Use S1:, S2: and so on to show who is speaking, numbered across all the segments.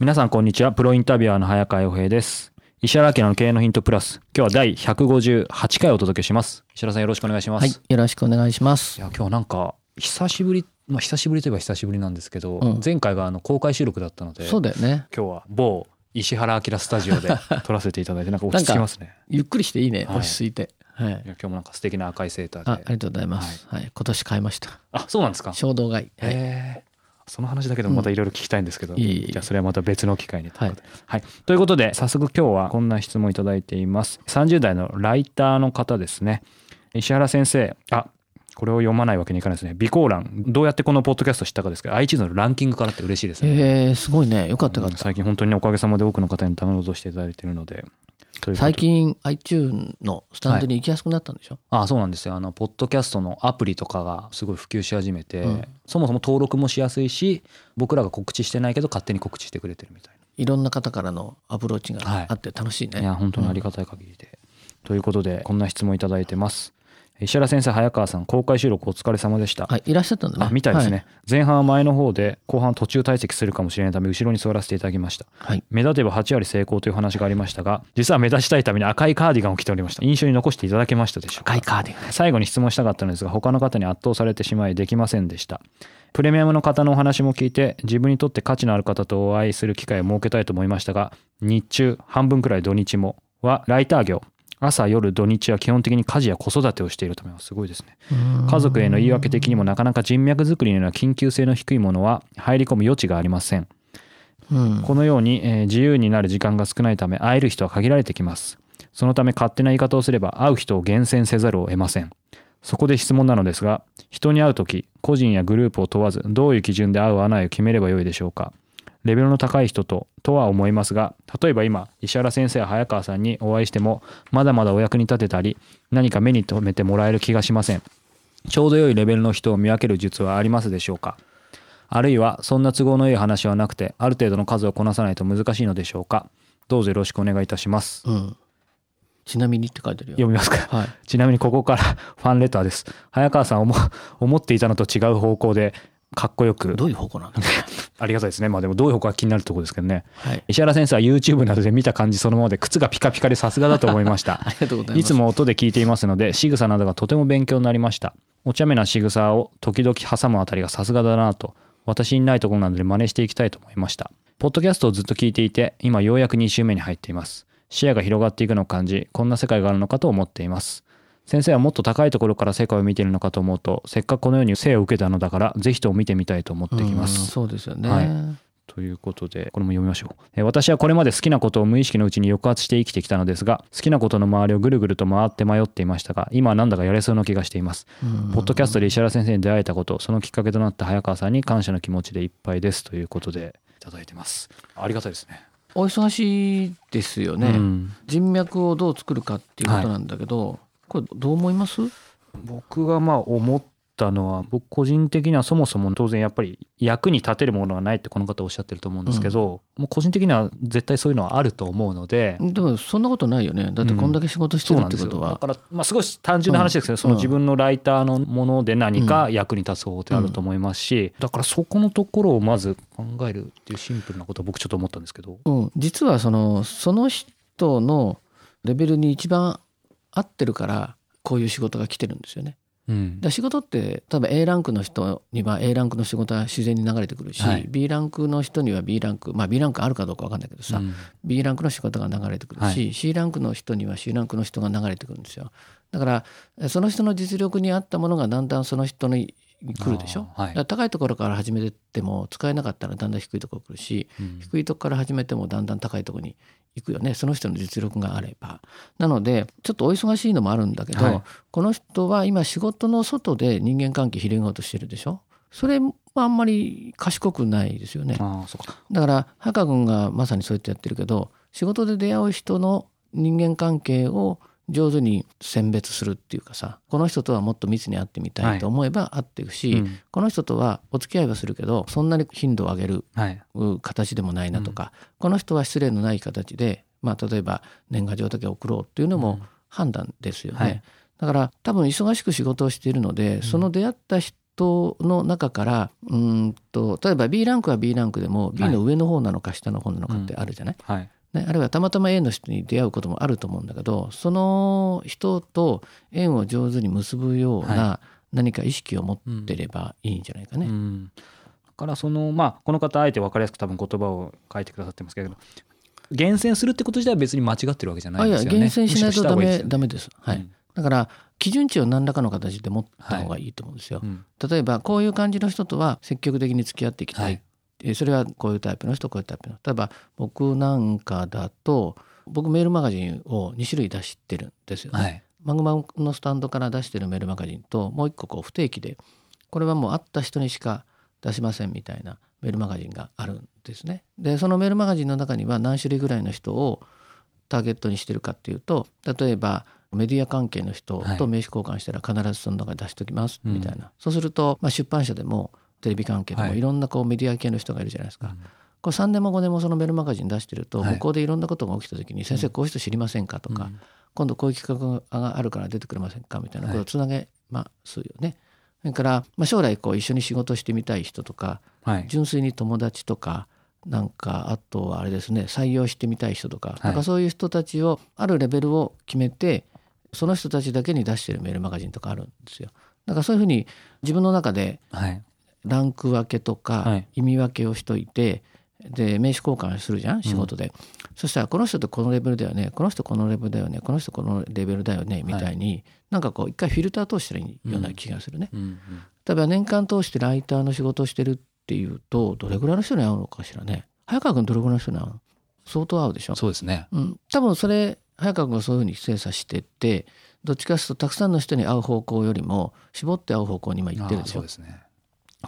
S1: 皆さんこんにちは。プロインタビュアーの早川洋平です。石原明の経営のヒントプラス。今日は第158回お届けします。石原さんよろしくお願いします、
S2: はい、よろしくお願いします。
S1: いや今日なんか久しぶりまあ久しぶりといえば久しぶりなんですけど、
S2: うん。
S1: 前回があの公開収録だったので
S2: そうだよね。
S1: 今日は某石原明スタジオで 撮らせていただいてなんか落ち着きますね。
S2: ゆっくりしていいね、
S1: はい。
S2: 落ち着いて。はい。
S1: 今日もなんか素敵な赤いセーターで。
S2: あありがとうございます、はい。今年買いました。
S1: あそうなんですか。
S2: 衝動買い、はい、
S1: へーその話だけでもまたいろいろ聞きたいんですけど、
S2: いえいえ。
S1: じゃあそれはまた別の機会にということで、はい。ということで早速今日はこんな質問いただいています。30代のライターの方ですね。石原先生あこれを読まないわけにいかないですね。備考欄どうやってこのポッドキャスト知ったかですけど iTunes のランキングからって嬉しいですね、
S2: えー、すごいね。よかったよかった。
S1: 最近本当におかげさまで多くの方にダウンロードしていただいているので
S2: 最近 iTune のスタンドに行きやすくなったんでしょ、
S1: あそうなんですよ。あのポッドキャストのアプリとかがすごい普及し始めて、
S2: うん。
S1: そもそも登録もしやすいし僕らが告知してないけど勝手に告知してくれてるみたい
S2: いろんな方からのアプローチがあって楽しいね、
S1: な、いや本当にありがたい限りで、ということでこんな質問いただいてます石原先生早川さん公開収録お疲れ様でした、
S2: はいいらっしゃったんだね。
S1: あみたいですね、
S2: はい。
S1: 前半は前の方で後半途中退席するかもしれないため後ろに座らせていただきました。
S2: はい。
S1: 目立てば8割成功という話がありましたが実は目立ちたいために赤いカーディガンを着ておりました。印象に残していただけましたでしょうか？
S2: 赤いカーディガン。
S1: 最後に質問したかったのですが他の方に圧倒されてしまいできませんでした。プレミアムの方のお話も聞いて自分にとって価値のある方とお会いする機会を設けたいと思いましたが日中半分くらい土日もはライター業朝夜土日は基本的に家事や子育てをしているためはすごいですね。家族への言い訳的にもなかなか人脈作りのような緊急性の低いものは入り込む余地がありません。
S2: うん。
S1: このように、えー自由になる時間が少ないため会える人は限られてきます。そのため勝手な言い方をすれば会う人を厳選せざるを得ません。そこで質問なのですが人に会う時個人やグループを問わずどういう基準で会う会わないを決めればよいでしょうかレベルの高い人ととは思いますが例えば今石原先生や早川さんにお会いしてもまだまだお役に立てたり何か目に留めてもらえる気がしません。ちょうど良いレベルの人を見分ける術はありますでしょうか。あるいはそんな都合の良い話はなくてある程度の数をこなさないと難しいのでしょうか。どうぞよろしくお願いいたします。
S2: うん。ちなみにって書いてあるよ。
S1: 読みますか？
S2: はい。
S1: ちなみにここからファンレターです。早川さん思思っていたのと違う方向でかっこよく。
S2: どういう方向なんだ？
S1: ありがたいですね。まあでもどういう方向が気になるところですけどね。
S2: はい。
S1: 石原先生は YouTube などで見た感じそのままで靴がピカピカでさすがだと思いました。
S2: ありがとうございます。
S1: いつも音で聞いていますので仕草などがとても勉強になりました。お茶目な仕草を時々挟むあたりがさすがだなと私にないところなので真似していきたいと思いました。ポッドキャストをずっと聞いていて今ようやく2週目に入っています。視野が広がっていくのを感じこんな世界があるのかと思っています先生はもっと高いところから世界を見ているのかと思うとせっかくこのように生を受けたのだからぜひとも見てみたいと思ってきま
S2: うん
S1: す
S2: そうですよね、
S1: はい。ということでこれも読みましょう。えー私はこれまで好きなことを無意識のうちに抑圧して生きてきたのですが好きなことの周りをぐるぐると回って迷っていましたが今はなんだかやれそうな気がしています。
S2: うん。
S1: ポッドキャストで石原先生に出会えたことそのきっかけとなった早川さんに感謝の気持ちでいっぱいです。ということでいただいてます。ありがたいですね。
S2: お忙しいですよね、
S1: うん。
S2: 人脈をどう作るかっていうことなんだけど、これどう思います？
S1: 僕がまあ思ったのは僕個人的にはそもそも当然やっぱり役に立てるものがないってこの方おっしゃってると思うんですけど、もう個人的には絶対そういうのはあると思うので、
S2: でもそんなことないよね。だってこんだけ仕事してる
S1: そうなんですよ。
S2: ってことは、
S1: だから、まあ、すごい単純な話ですけど、その自分のライターのもので何か役に立つ方法ってあると思いますし、だからそこのところをまず考えるっていうシンプルなことを僕ちょっと思ったんですけど、
S2: うん、実はそのその人のレベルに一番合ってるからこういう仕事が来てるんですよね。
S1: うん。
S2: で仕事って例えば A ランクの人には A ランクの仕事は自然に流れてくるし、
S1: はい。
S2: B ランクの人には B ランクまあ B ランクあるかどうか分かんないけどさ、
S1: うん。
S2: B ランクの仕事が流れてくるし、
S1: はい。
S2: C ランクの人には C ランクの人が流れてくるんですよ。だからえその人の実力に合ったものがだんだんその人に来るでしょ、
S1: はい。
S2: だから高いところから始めてっても使えなかったらだんだん低いところ来るし、
S1: うん。
S2: 低いところから始めてもだんだん高いところに行くよね。その人の実力があれば。なのでちょっとお忙しいのもあるんだけど、
S1: はい。
S2: この人は今仕事の外で人間関係広げようとしてるでしょ？それはあんまり賢くないですよね。
S1: ああそうか。
S2: だからハカ君がまさにそうやってやってるけど仕事で出会う人の人間関係を上手に選別するっていうかさこの人とはもっと密に会ってみたいと思えば会っていくし、
S1: うん。
S2: この人とはお付き合いはするけどそんなに頻度を上げる
S1: はい。
S2: 形でもないなとか、この人は失礼のない形で、まあ、例えば年賀状だけ送ろうっていうのも判断ですよね。
S1: はい。
S2: だから多分忙しく仕事をしているので、その出会った人の中からうーんと例えば B ランクは B ランクでも B の上の方なのか下の方なのかってあるじゃない、
S1: はい
S2: ね、あるいはたまたま A の人に出会うこともあると思うんだけどその人と縁を上手に結ぶよう
S1: は
S2: な何か意識を持ってればいいんじゃないかね。
S1: うん、だからそのまあこの方あえて分かりやすく多分言葉を書いてくださってますけれど厳選するってこと自体は別に間違ってるわけじゃな
S2: あいや
S1: いですよね。
S2: 厳選しないとダメ
S1: いいね
S2: ダメです。はい。
S1: うん
S2: だから基準値を何らかの形で持った方がいいと思うんですよ。
S1: うん
S2: 例えばこういう感じの人とは積極的に付き合っていきたい。それはこういうタイプの人こういうタイプの例えば僕なんかだと僕メールマガジンを2種類出してるんですよね。
S1: はい。
S2: マグマのスタンドから出してるメールマガジンともう一個こう不定期でこれはもう会った人にしか出しませんみたいなメールマガジンがあるんですね。でそのメールマガジンの中には何種類ぐらいの人をターゲットにしてるかっていうと例えばメディア関係の人
S1: はい。
S2: と名刺交換したら必ずその中に出しておきます
S1: うん
S2: みたいな、そうすると、まあ、出版社でもテレビ関係でも
S1: はい
S2: いろんなこうメディア系の人がいるじゃないですか。これ3年も5年もそのメールマガジン出してると、
S1: はい
S2: 向こうでいろんなことが起きた時に「先生こういう人知りませんか?」とか、今度こういう企画があるから出てくれませんかみたいなことをつなげますよね。それから、まあ、将来こう一緒に仕事してみたい人とか
S1: はい
S2: 純粋に友達とかなんかあとはあれですね採用してみたい人とか,、
S1: い
S2: なんかそういう人たちをあるレベルを決めてその人たちだけに出してるメールマガジンとかあるんですよ。だからそういうふうに自分の中で
S1: はい
S2: ランク分けと
S1: は
S2: か
S1: い。
S2: 意味分けをしといて、で名刺交換するじゃん仕事で、そしたらこの人とこのレベルだよねこの人このレベルだよねこの人このレベルだよねみたいに、なんかこう一回フィルター通したらいいような気がするね。
S1: うんうん。
S2: 例えば年間通してライターの仕事をしてるっていうとどれぐらいの人に会うのかしらね。早川君どれぐらいの人に会うの？相当会うでしょ、
S1: そうですね。
S2: うん、多分それ早川君がそういうふうに精査しててどっちかというとたくさんの人に会う方向よりも絞って会う方向に今行ってるでしょ？
S1: そうですね。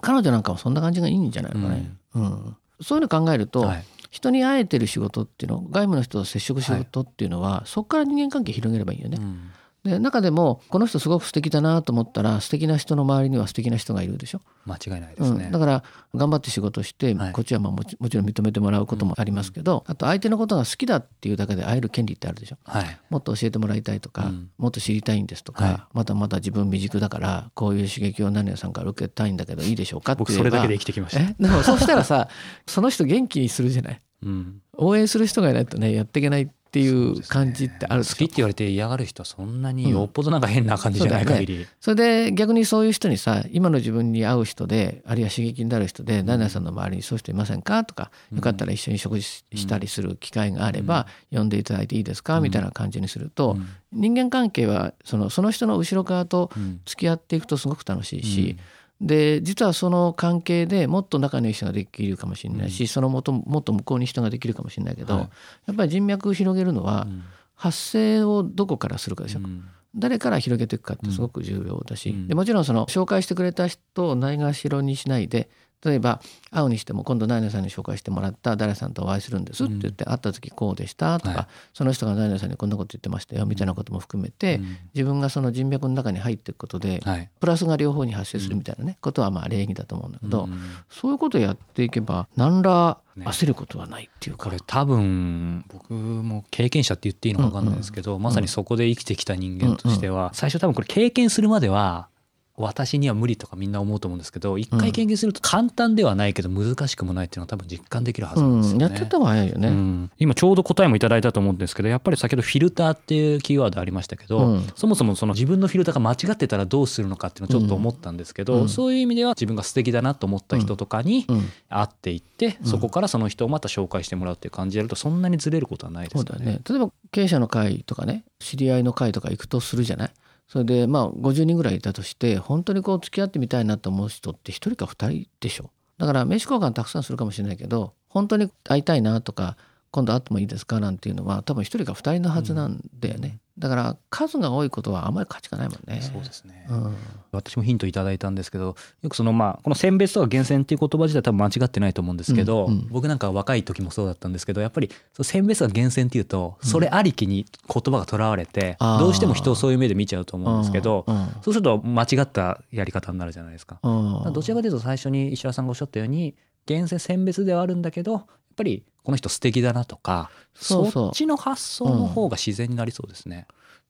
S2: 彼女なんかもそんな感じがいいんじゃないのかね、うん。そういうの考えると、
S1: はい。
S2: 人に会えてる仕事っていうの外務の人と接触仕事っていうのは、そこから人間関係広げればいいよね。
S1: うん
S2: で中でもこの人すごく素敵だなと思ったら素敵な人の周りには素敵な人がいるでしょ？
S1: 間違いないで
S2: うん、
S1: すね。
S2: だから頑張って仕事して、
S1: はい
S2: こっちはまあもちもちろん認めてもらうこともありますけど、あと相手のことが好きだっていうだけで会える権利ってあるでしょ？
S1: はい。
S2: もっと教えてもらいたいとか、
S1: うん
S2: もっと知りたいんですとか、
S1: はい
S2: まだまだ自分未熟だからこういう刺激を何々さんから受けたいんだけどいいでしょうかって
S1: 僕それだけで生きてきました。
S2: え？でもそうしたらさその人元気にするじゃない？
S1: うん。
S2: 応援する人がいないとねやっていけないってい
S1: そう
S2: 感じってあるでしょ
S1: 好きって言われて嫌がる人はそんなによっぽどなんか変な感じじゃない限り。
S2: それで逆にそういう人にさ今の自分に合う人であるいは刺激になる人で何々さんの周りにそういう人いませんか？とかよかったら一緒に食事ししたりする機会があれば呼んでいただいていいですか？みたいな感じにすると人間関係はそのその人の後ろ側と
S1: うん。
S2: 付き合っていくとすごく楽しいし、で実はその関係でもっと仲のいい人ができるかもしれないし、そのもともっと向こうに人ができるかもしれないけど、
S1: はい。
S2: やっぱり人脈を広げるのは
S1: うん
S2: 発声をどこからするかでしょ。
S1: うん。
S2: 誰から広げていくかってすごく重要だし、
S1: うん。
S2: でもちろんその紹介してくれた人をないがしろにしないで例えば会うにしても今度何々さんに紹介してもらった誰さんとお会いするんですって言って会った時こうでしたとか、
S1: はい。
S2: その人が何々さんにこんなこと言ってましたよみたいなことも含めて、
S1: うん。
S2: 自分がその人脈の中に入っていくことで、
S1: はい。
S2: プラスが両方に発生するみたいなね、ことはまあ礼儀だと思うんだけど、
S1: うん。
S2: そういうことをやっていけば何ら焦ることはないっていうか、
S1: これ多分僕も経験者って言っていいのか分かんないですけど、まさにそこで生きてきた人間としては、最初多分これ経験するまでは私には無理とかみんな思うと思うんですけど一回経験すると簡単ではないけど難しくもないっていうのは多分実感できるはずなんですよね。
S3: うん、やってた方が早いよね、
S1: うん。今ちょうど答えもいただいたと思うんですけどやっぱり先ほどフィルターっていうキーワードありましたけど、
S3: うん。
S1: そもそもその自分のフィルターが間違ってたらどうするのかっていうのをちょっと思ったんですけど、
S3: うん。
S1: そういう意味では自分が素敵だなと思った人とかに
S3: うん。
S1: 会っていって、
S3: うん。
S1: そこからその人をまた紹介してもらうっていう感じでやるとそんなにずれることはないですよね。
S3: ね。例えば経営者の会とかね知り合いの会とか行くとするじゃない？それでまあ50人ぐらいいたとして本当にこう付き合ってみたいなと思う人って1人か2人でしょ。だから名刺交換たくさんするかもしれないけど本当に会いたいなとか今度会ってもいいですかなんていうのは多分1人か2人のはずなんだよね、だから数が多いことはあんまり価値がないもんね。
S1: そうですね、
S3: うん。
S1: 私もヒントいただいたんですけどよくそのまあこの選別とか厳選っていう言葉自体多分間違ってないと思うんですけど、
S3: うんうん。
S1: 僕なんか若い時もそうだったんですけどやっぱりそう選別とか厳選っていうとそれありきに言葉がとらわれて、どうしても人をそういう目で見ちゃうと思うんですけど、
S3: うん
S1: そうすると間違ったやり方になるじゃないですか。
S3: うん。
S1: どちらかというと最初に石原さんがおっしゃったように厳選選別ではあるんだけどぱりこの人素敵だなとか
S3: そうそう。
S1: っちの発想の方が自然になりそうですね。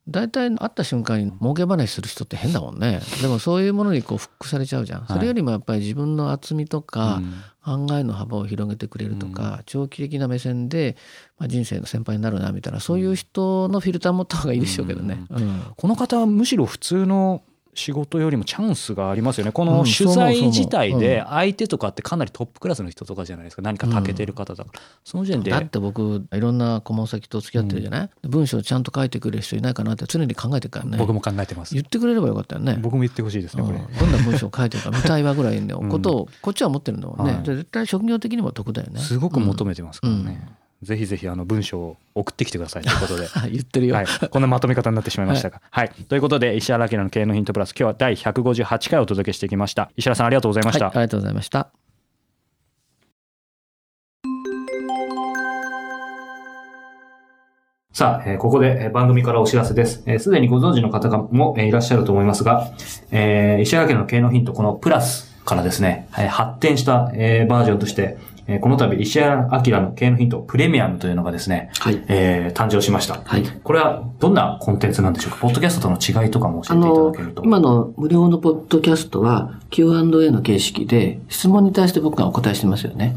S3: 大体会った瞬間に儲け話する人って変だもんね。でもそういうものにこうフックされちゃうじゃん、それよりもやっぱり自分の厚みとか、
S1: うん。
S3: 考えの幅を広げてくれるとか、長期的な目線で、まあ、人生の先輩になるなみたいなそういう人のフィルター持った方がいいでしょうけどね。うん。
S1: この方はむしろ普通の仕事よりもチャンスがありますよね。この
S3: うん
S1: 取材自体
S3: う
S1: で相手とかってかなりトップクラスの人とかじゃないですか。何か長けてる方だから、その時点で
S3: だって僕いろんな顧問先と付き合ってるじゃない、文章ちゃんと書いてくれる人いないかなって常に考えてるからね。
S1: 僕も考えてます。
S3: 言ってくれればよかったよね。
S1: 僕も言ってほしいですねこれ、
S3: うんどんな文章を書いてるか見たいわぐらいのことをこっちは思ってるんだもんね。
S1: はい。
S3: で絶対職業的にも得だよね。
S1: すごく求
S3: め、
S1: めてますからね、ぜひぜひあの文章を送ってきてください。ということで。
S3: あ 言ってるよ。
S1: はい、こんなまとめ方になってしまいましたが、はい。ということで石原明の経営のヒントプラス。今日は第158回お届けしてきました。石原さんありがとうございました、
S3: はい。ありがとうございました。
S4: さあ、えーここでえー番組からお知らせです。えーすでにご存知の方がもえーいらっしゃると思いますが、えー石原家の経営のヒント、このプラスからですね、えー発展した、えーバージョンとして、えーこの度石原明の経営のヒントプレミアムというのがですね、
S2: はい。
S4: えー誕生しました。
S2: はい。
S4: これはどんなコンテンツなんでしょうか？ポッドキャストとの違いとかも教
S2: あ
S4: えていただ
S2: の
S4: けると。、
S2: 今の無料のポッドキャストは Q&A の形式で質問に対して僕がお答えしてますよね。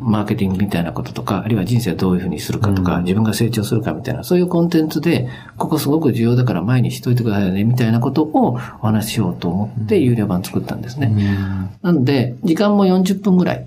S2: マーケティングみたいなこととか、あるいは人生をどういうふうにするかとか、自分が成長するかみたいな、そういうコンテンツで、ここすごく重要だから前にしといてくださいね、みたいなことをお話ししようと思って有料版作ったんですね。なので、時間も40分ぐらい、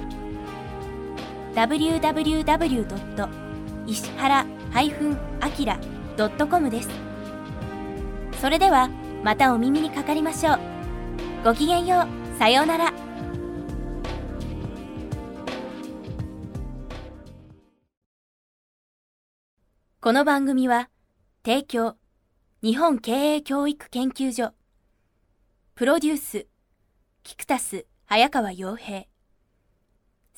S5: www. 石原 -akira.com です。それではまたお耳にかかりましょう。ごきげんよう。さようなら。この番組は提供日本経営教育研究所プロデュースキクタス早川洋平